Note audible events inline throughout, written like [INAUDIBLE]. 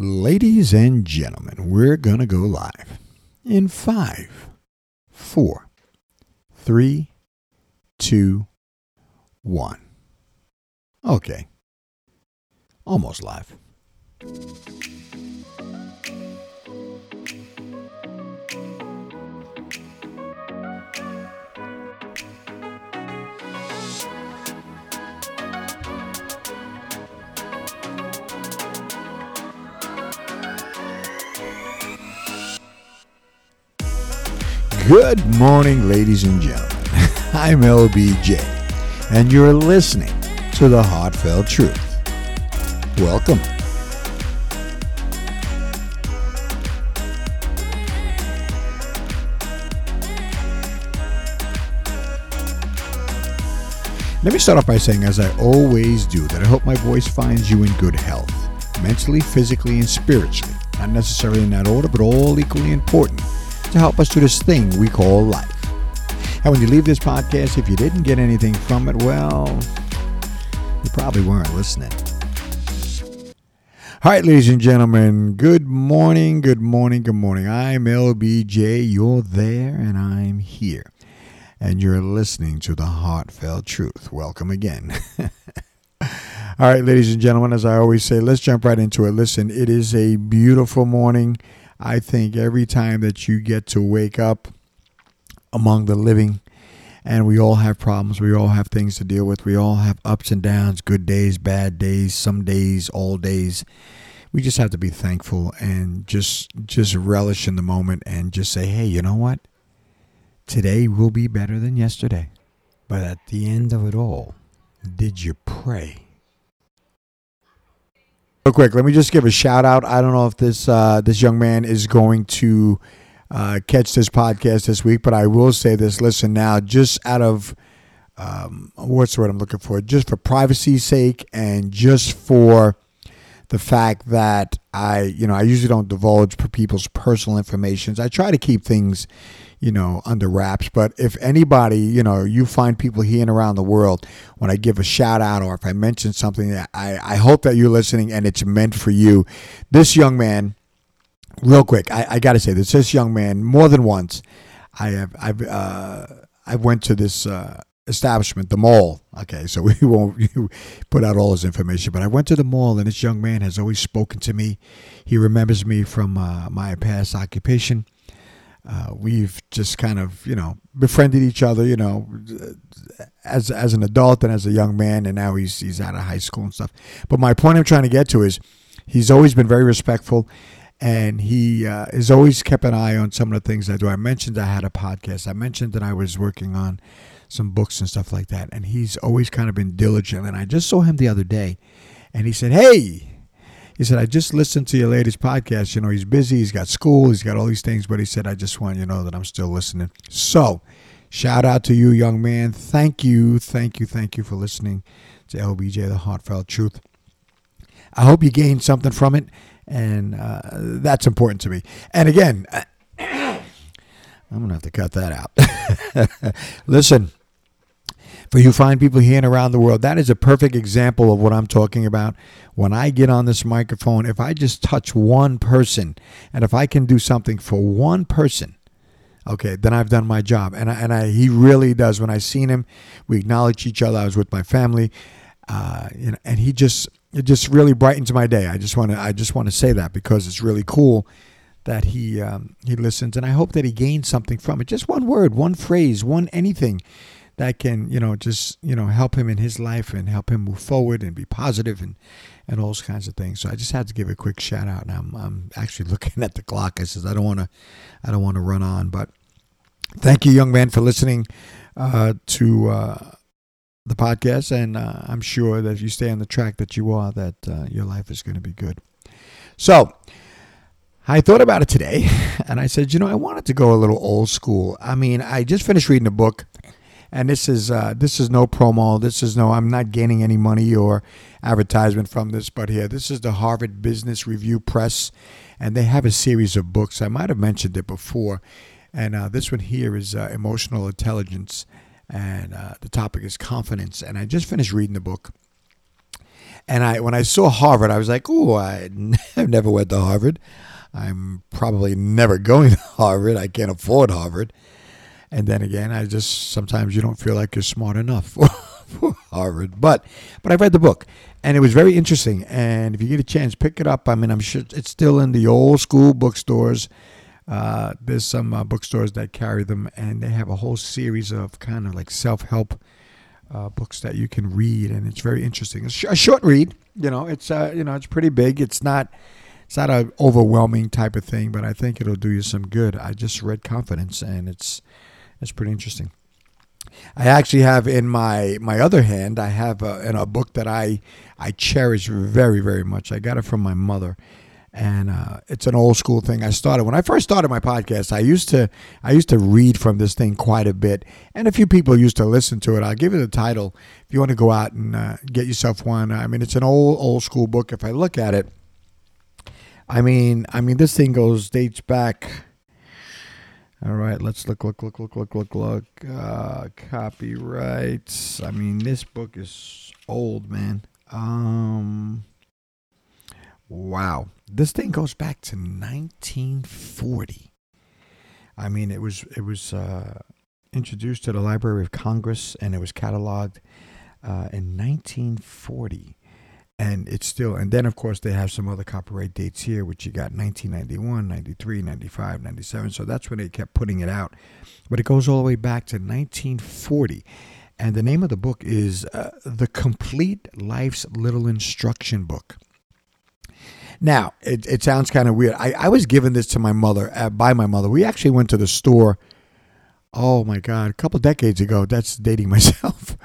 Ladies and gentlemen, we're going to go live in five, four, three, two, one. Okay. Almost live. Good morning, ladies and gentlemen. [LAUGHS] I'm LBJ, and you're listening to The Heartfelt Truth. Welcome. Let me start off by saying, as I always do, that I hope my voice finds you in good health, mentally, physically, and spiritually. Not necessarily in that order, but all equally important to help us do this thing we call life. And when you leave this podcast, if you didn't get anything from it, well, you probably weren't listening. All right, ladies and gentlemen, good morning, good morning, good morning. I'm LBJ. You're there, and I'm here and you're listening to the heartfelt truth. Welcome again. [LAUGHS] All right, ladies and gentlemen, as I always say, let's jump right into it. Listen, it is a beautiful morning. I think every time that you get to wake up among the living, and we all have problems, we all have things to deal with, we all have ups and downs, good days, bad days, some days, all days. We just have to be thankful and just just relish in the moment and just say, "Hey, you know what? Today will be better than yesterday. But at the end of it all, did you pray? Real quick, let me just give a shout out. I don't know if this uh, this young man is going to uh, catch this podcast this week, but I will say this. Listen now, just out of um, what's the word I'm looking for? Just for privacy's sake and just for the fact that I, you know, I usually don't divulge people's personal information. I try to keep things you know, under wraps. But if anybody, you know, you find people here and around the world, when I give a shout out or if I mention something, I, I hope that you're listening and it's meant for you. This young man, real quick, I, I got to say this: this young man, more than once, I have I've uh, I went to this. Uh, establishment, the mall. Okay, so [LAUGHS] we won't put out all his information, but I went to the mall, and this young man has always spoken to me. He remembers me from uh, my past occupation uh, we've just kind of you know befriended each other you know as as an adult and as a young man and now he's he's out of high school and stuff. But my point i'm trying to get to is he's always been very respectful and he uh, has always kept an eye on some of the things i do. I mentioned i had a podcast. I mentioned that i was working on some books and stuff like that and he's always kind of been diligent. And i just saw him the other day and he said hey he said, I just listened to your latest podcast. You know, he's busy, he's got school, he's got all these things, but he said, I just want you to know that I'm still listening. So, shout out to you, young man. Thank you, thank you, thank you for listening to LBJ, The Heartfelt Truth. I hope you gained something from it, and uh, that's important to me. And again, [COUGHS] I'm going to have to cut that out. [LAUGHS] Listen, for you fine people here and around the world, that is a perfect example of what I'm talking about. When I get on this microphone, if I just touch one person and if I can do something for one person, okay, then I've done my job. And I, and I, he really does. When I seen him, we acknowledge each other. I was with my family, uh, you know, and he just it just really brightens my day. I just want to I just want to say that because it's really cool that he um, he listens, and I hope that he gains something from it. Just one word, one phrase, one anything that can you know just you know help him in his life and help him move forward and be positive and and all those kinds of things. So I just had to give a quick shout out. Now I'm, I'm actually [LAUGHS] looking at the clock. I says I don't want to I don't want to run on, but thank you, young man, for listening uh, to uh, the podcast, and uh, I'm sure that if you stay on the track that you are, that uh, your life is going to be good. So. I thought about it today [LAUGHS] and I said, you know, I wanted to go a little old school. I mean, I just finished reading a book and this is uh, this is no promo. This is no. I'm not gaining any money or advertisement from this, but here this is the Harvard Business Review Press, and they have a series of books. I might have mentioned it before, and uh, this one here is uh, emotional intelligence, and uh, the topic is confidence. And I just finished reading the book, And I when I saw Harvard, I was like, "Oh, [LAUGHS] I've never went to Harvard. I'm probably never going to [LAUGHS] Harvard. I can't afford Harvard." And then again, I just sometimes you don't feel like you're smart enough [LAUGHS] for, for Harvard. But but I read the book, and it was very interesting. And if you get a chance, pick it up. I mean, I'm sure it's still in the old school bookstores. Uh, there's some uh, bookstores that carry them, and they have a whole series of kind of like self help uh, books that you can read, and it's very interesting. It's a short read, you know. It's uh, you know, it's pretty big. It's not it's not an overwhelming type of thing, but I think it'll do you some good. I just read Confidence, and it's it's pretty interesting. I actually have in my my other hand, I have a, in a book that I I cherish very very much. I got it from my mother, and uh, it's an old school thing. I started when I first started my podcast. I used to I used to read from this thing quite a bit, and a few people used to listen to it. I'll give it a title if you want to go out and uh, get yourself one. I mean, it's an old old school book. If I look at it, I mean, I mean, this thing goes dates back all right, let's look, look, look, look, look, look, look. Uh, copyrights. I mean, this book is old, man. Um, wow, this thing goes back to 1940. I mean, it was it was uh, introduced to the Library of Congress and it was cataloged uh, in 1940 and it's still and then of course they have some other copyright dates here which you got 1991 93 95 97 so that's when they kept putting it out. But it goes all the way back to 1940 and the name of the book is uh, the complete life's little instruction book. Now it, it sounds kind of weird. I, I was given this to my mother uh, by my mother. We actually went to the store oh my god a couple decades ago. That's dating [LAUGHS] myself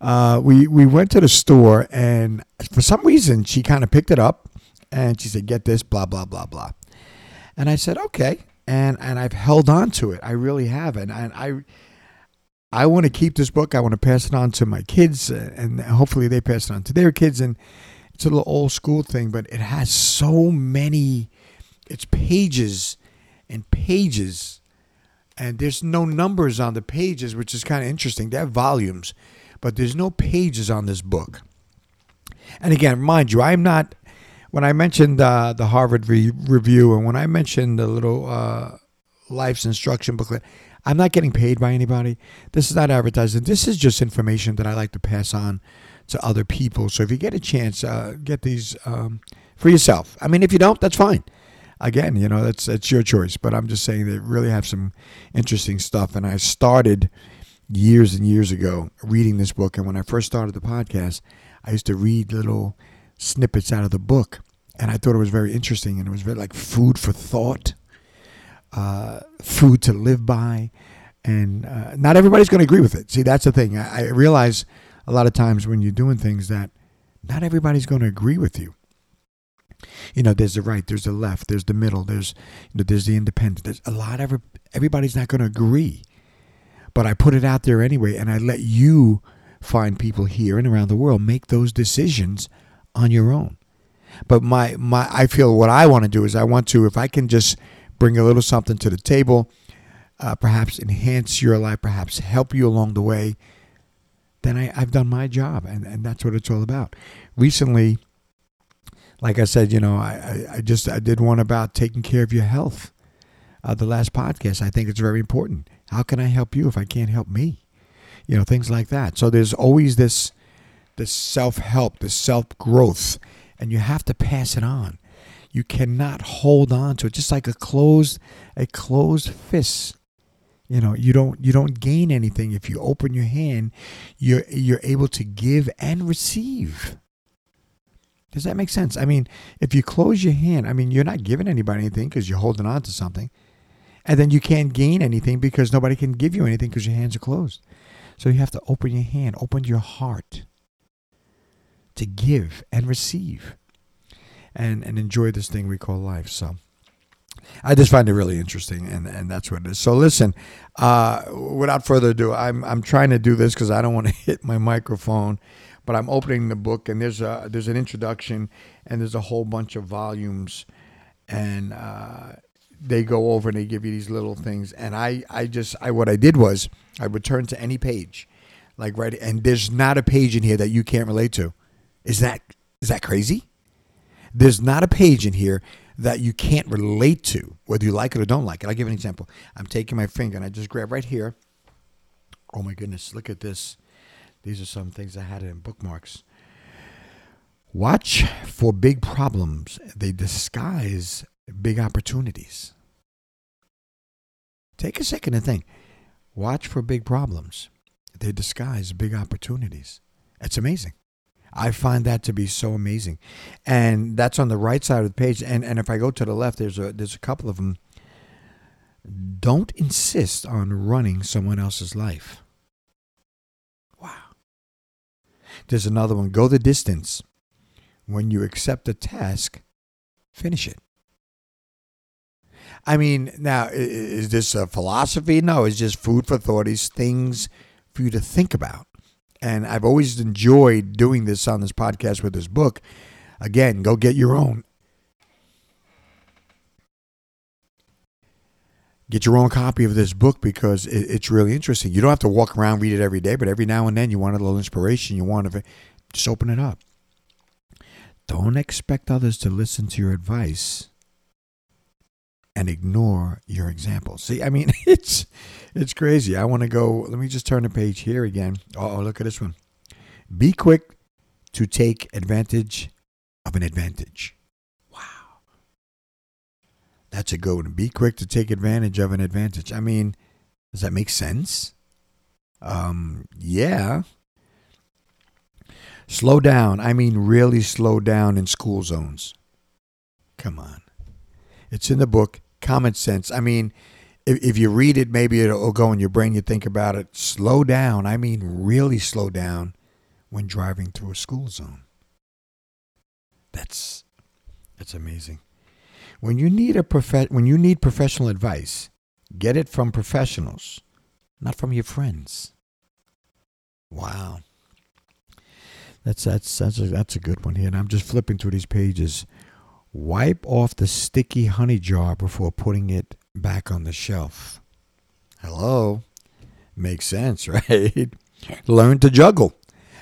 uh, we we went to the store and for some reason she kind of picked it up and she said, "Get this, blah blah blah blah," and I said, "Okay," and and I've held on to it. I really have, and, and I. I want to keep this book. I want to pass it on to my kids, uh, and hopefully they pass it on to their kids. And it's a little old school thing, but it has so many. It's pages and pages, and there's no numbers on the pages, which is kind of interesting. They have volumes, but there's no pages on this book. And again, mind you, I'm not. When I mentioned uh, the Harvard re- review and when I mentioned the little uh, life's instruction booklet, I'm not getting paid by anybody. This is not advertising. This is just information that I like to pass on to other people. So if you get a chance, uh, get these um, for yourself. I mean, if you don't, that's fine. Again, you know, that's that's your choice. But I'm just saying they really have some interesting stuff. And I started years and years ago reading this book. And when I first started the podcast, I used to read little snippets out of the book. And I thought it was very interesting. And it was very like food for thought, uh, food to live by. And uh, not everybody's going to agree with it. See, that's the thing. I, I realize a lot of times when you're doing things that not everybody's going to agree with you. You know, there's the right, there's the left, there's the middle, there's you know, there's the independent. There's a lot of everybody's not going to agree but I put it out there anyway, and I let you find people here and around the world make those decisions on your own. But my my I feel what I want to do is I want to if I can just bring a little something to the table, uh, perhaps enhance your life, perhaps help you along the way, then I, I've done my job, and, and that's what it's all about. Recently, like I said, you know, I, I, just I did one about taking care of your health. Uh, the last podcast, I think it's very important. How can I help you if I can't help me? You know, things like that. So there's always this this self-help, this self-growth, and you have to pass it on. You cannot hold on to it just like a closed a closed fist. You know, you don't you don't gain anything if you open your hand. You're you're able to give and receive. Does that make sense? I mean, if you close your hand, I mean, you're not giving anybody anything because you're holding on to something and then you can't gain anything because nobody can give you anything because your hands are closed. So you have to open your hand, open your heart to give and receive and, and enjoy this thing we call life. So I just find it really interesting, and, and that's what it is. So listen, uh, without further ado, I'm, I'm trying to do this because I don't want to [LAUGHS] hit my microphone, but I'm opening the book, and there's a there's an introduction, and there's a whole bunch of volumes, and uh, they go over and they give you these little things. And I, I just, I what I did was I would turn to any page, like right, and there's not a page in here that you can't relate to. Is that Is that crazy? There's not a page in here that you can't relate to, whether you like it or don't like it. I'll give an example. I'm taking my finger and I just grab right here. Oh my goodness, look at this. These are some things I had in bookmarks. Watch for big problems. They disguise big opportunities. Take a second and think. Watch for big problems. They disguise big opportunities. It's amazing. I find that to be so amazing. And that's on the right side of the page. And, and if I go to the left, there's a, there's a couple of them. Don't insist on running someone else's life. Wow. There's another one. Go the distance. When you accept a task, finish it. I mean, now, is this a philosophy? No, it's just food for thought. It's things for you to think about. And I've always enjoyed doing this on this podcast with this book. Again, go get your own. Get your own copy of this book because it's really interesting. You don't have to walk around read it every day, but every now and then you want a little inspiration. You want to just open it up. Don't expect others to listen to your advice and ignore your example. See, I mean, [LAUGHS] it's it's crazy. I want to go. Let me just turn the page here again. Oh, look at this one. Be quick to take advantage of an advantage. Wow, that's a good one. Be quick to take advantage of an advantage. I mean, does that make sense? Um, yeah. Slow down. I mean, really slow down in school zones. Come on. It's in the book common sense. I mean, if, if you read it, maybe it'll go in your brain. You think about it. Slow down. I mean, really slow down when driving through a school zone. That's that's amazing. When you need a prof- when you need professional advice, get it from professionals, not from your friends. Wow. That's that's that's a, that's a good one here. And I'm just flipping through these pages. Wipe off the sticky honey jar before putting it back on the shelf. Hello. Makes sense, [LAUGHS] right? Learn to juggle.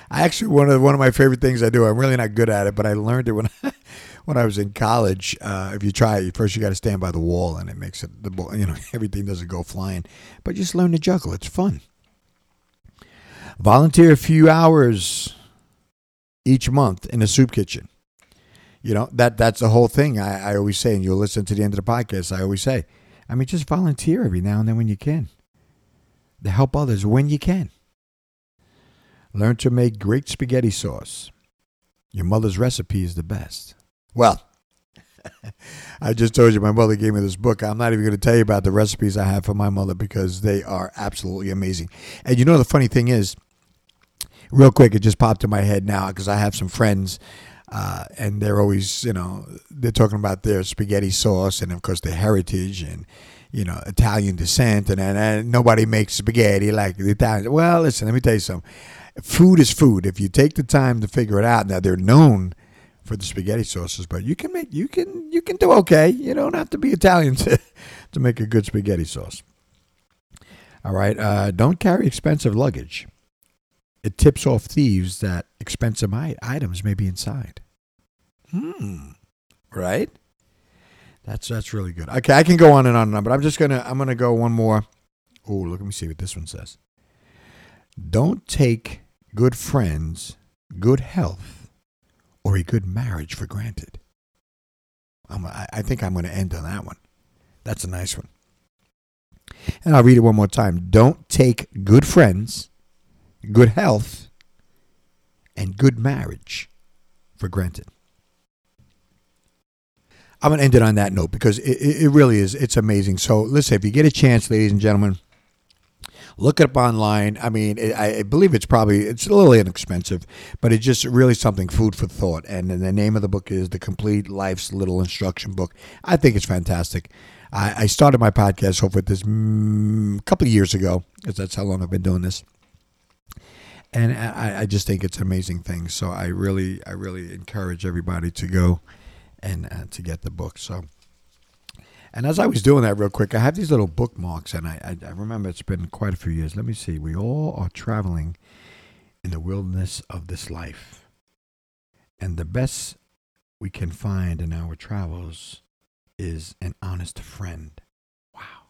I actually one of one of my favorite things I do. I'm really not good at it, but I learned it when I, [LAUGHS] when I was in college. Uh, if you try it, first you got to stand by the wall, and it makes it the ball. You know, [LAUGHS] everything doesn't go flying. But just learn to juggle. It's fun. Volunteer a few hours each month in a soup kitchen. You know, that that's the whole thing. I, I always say, and you'll listen to the end of the podcast, I always say, I mean, just volunteer every now and then when you can. To help others when you can. Learn to make great spaghetti sauce. Your mother's recipe is the best. Well, [LAUGHS] I just told you my mother gave me this book. I'm not even going to tell you about the recipes I have for my mother because they are absolutely amazing. And you know, the funny thing is, real quick, it just popped in my head now because I have some friends uh, and they're always, you know, they're talking about their spaghetti sauce and, of course, their heritage and, you know, Italian descent. And, and, and nobody makes spaghetti like the Italians. Well, listen, let me tell you something. Food is food. If you take the time to figure it out, now they're known for the spaghetti sauces, but you can make you can you can do okay. You don't have to be Italian [LAUGHS] to to make a good spaghetti sauce. All right, uh, don't carry expensive luggage it tips off thieves that expensive items may be inside. Hmm. Right? That's that's really good. Okay, I can go on and on and on, but I'm just gonna I'm gonna go one more. Oh, look, let me see what this one says. Don't take good friends, good health, or a good marriage for granted. I'm, I think I'm going to end on that one. That's a nice one. And I'll read it one more time. Don't take good friends, good health, and good marriage for granted. I'm going to end it on that note because it, it really is. It's amazing. So, listen, if you get a chance, ladies and gentlemen, look it up online. I mean, I believe it's probably it's a little inexpensive, but it's just really something food for thought. And the name of the book is The Complete Life's Little Instruction Book. I think it's fantastic. I, I started my podcast with this mm, a couple of years ago, because that's how long I've been doing this and I, I just think it's an amazing thing. So I really, I really encourage everybody to go and uh, to get the book. So, and as I was doing that real quick, I have these little bookmarks, and I, I, I remember it's been quite a few years. Let me see. We all are traveling in the wilderness of this life. And the best we can find in our travels is an honest friend. Wow.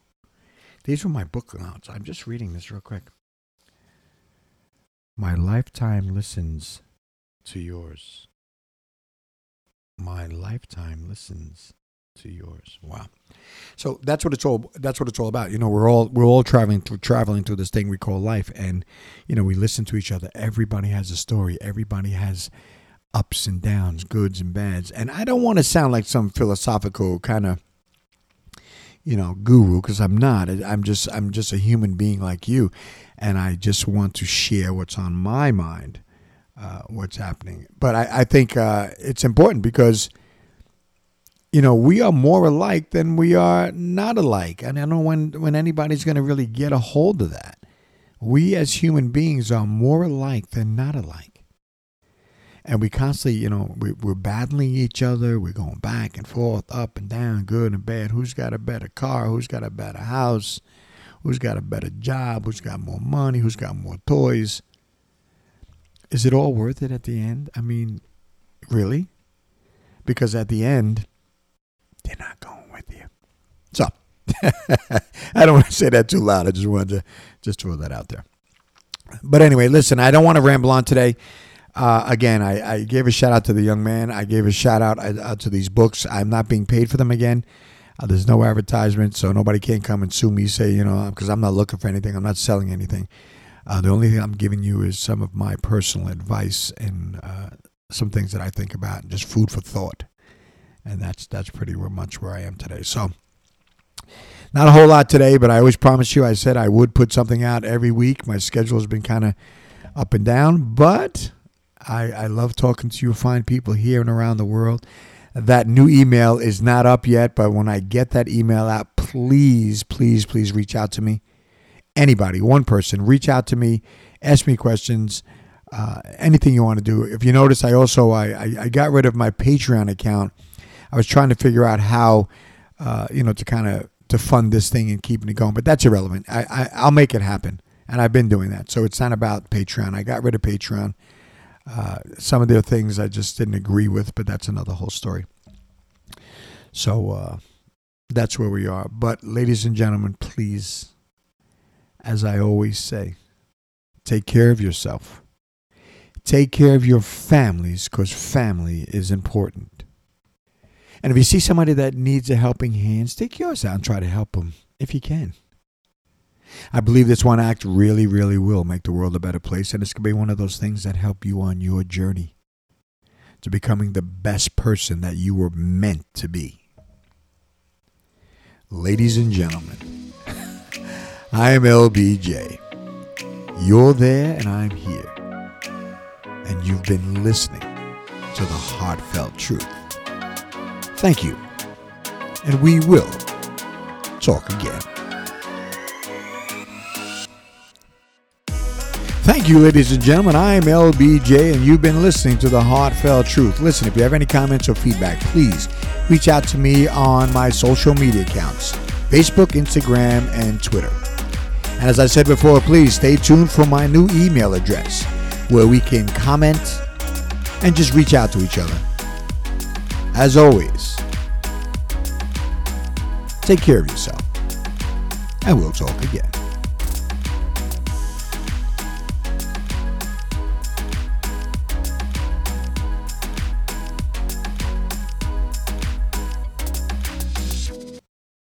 These were my book notes. I'm just reading this real quick. My lifetime listens to yours. My lifetime listens to yours. Wow. So that's what it's all that's what it's all about. You know, we're all we're all traveling through traveling through this thing we call life and you know, we listen to each other. Everybody has a story. Everybody has ups and downs, goods and bads. And I don't want to sound like some philosophical kind of you know, guru because I'm not. I'm just I'm just a human being like you and I just want to share what's on my mind. Uh, what's happening. But I, I think uh, it's important because you know, we are more alike than we are not alike. And I don't know when, when anybody's going to really get a hold of that. We as human beings are more alike than not alike. And we constantly, you know, we, we're battling each other. We're going back and forth, up and down, good and bad. Who's got a better car? Who's got a better house? Who's got a better job? Who's got more money? Who's got more toys? Is it all worth it at the end? I mean, really? Because at the end, they're not going with you. So [LAUGHS] I don't want to say that too loud. I just wanted to just throw that out there. But anyway, listen, I don't want to ramble on today. Uh, again, I, I, gave a shout out to the young man. I gave a shout out uh, to these books. I'm not being paid for them again. Uh, there's no advertisement, so nobody can come and sue me. Say, you know, because I'm not looking for anything. I'm not selling anything. Uh, the only thing I'm giving you is some of my personal advice and uh, some things that I think about, just food for thought and that's that's pretty much where I am today. So, not a whole lot today, but I always promised you. I said I would put something out every week. My schedule has been kind of up and down, but I, I love talking to you fine people here and around the world. That new email is not up yet, but when I get that email out, please, please, please reach out to me. Anybody, one person, reach out to me, ask me questions. Uh, anything you want to do. If you notice, I also I, I, I got rid of my Patreon account I was trying to figure out how, uh, you know, to kind of to fund this thing and keeping it going. But that's irrelevant. I, I I'll make it happen, and I've been doing that. So it's not about Patreon. I got rid of Patreon. Uh, some of their things I just didn't agree with, but that's another whole story. So uh, that's where we are. But ladies and gentlemen, please, as I always say, take care of yourself. Take care of your families because family is important. And if you see somebody that needs a helping hand, stick yours out and try to help them if you can. I believe this one act really, really will make the world a better place, and it's going to be one of those things that help you on your journey to becoming the best person that you were meant to be. Ladies and gentlemen, [LAUGHS] I am LBJ. You're there and I'm here. And you've been listening to the heartfelt truth. Thank you. And we will talk again. Thank you, ladies and gentlemen. I am LBJ, and you've been listening to The Heartfelt Truth. Listen, if you have any comments or feedback, please reach out to me on my social media accounts Facebook, Instagram, and Twitter. And as I said before, please stay tuned for my new email address where we can comment and just reach out to each other. As always, take care of yourself, and we'll talk again.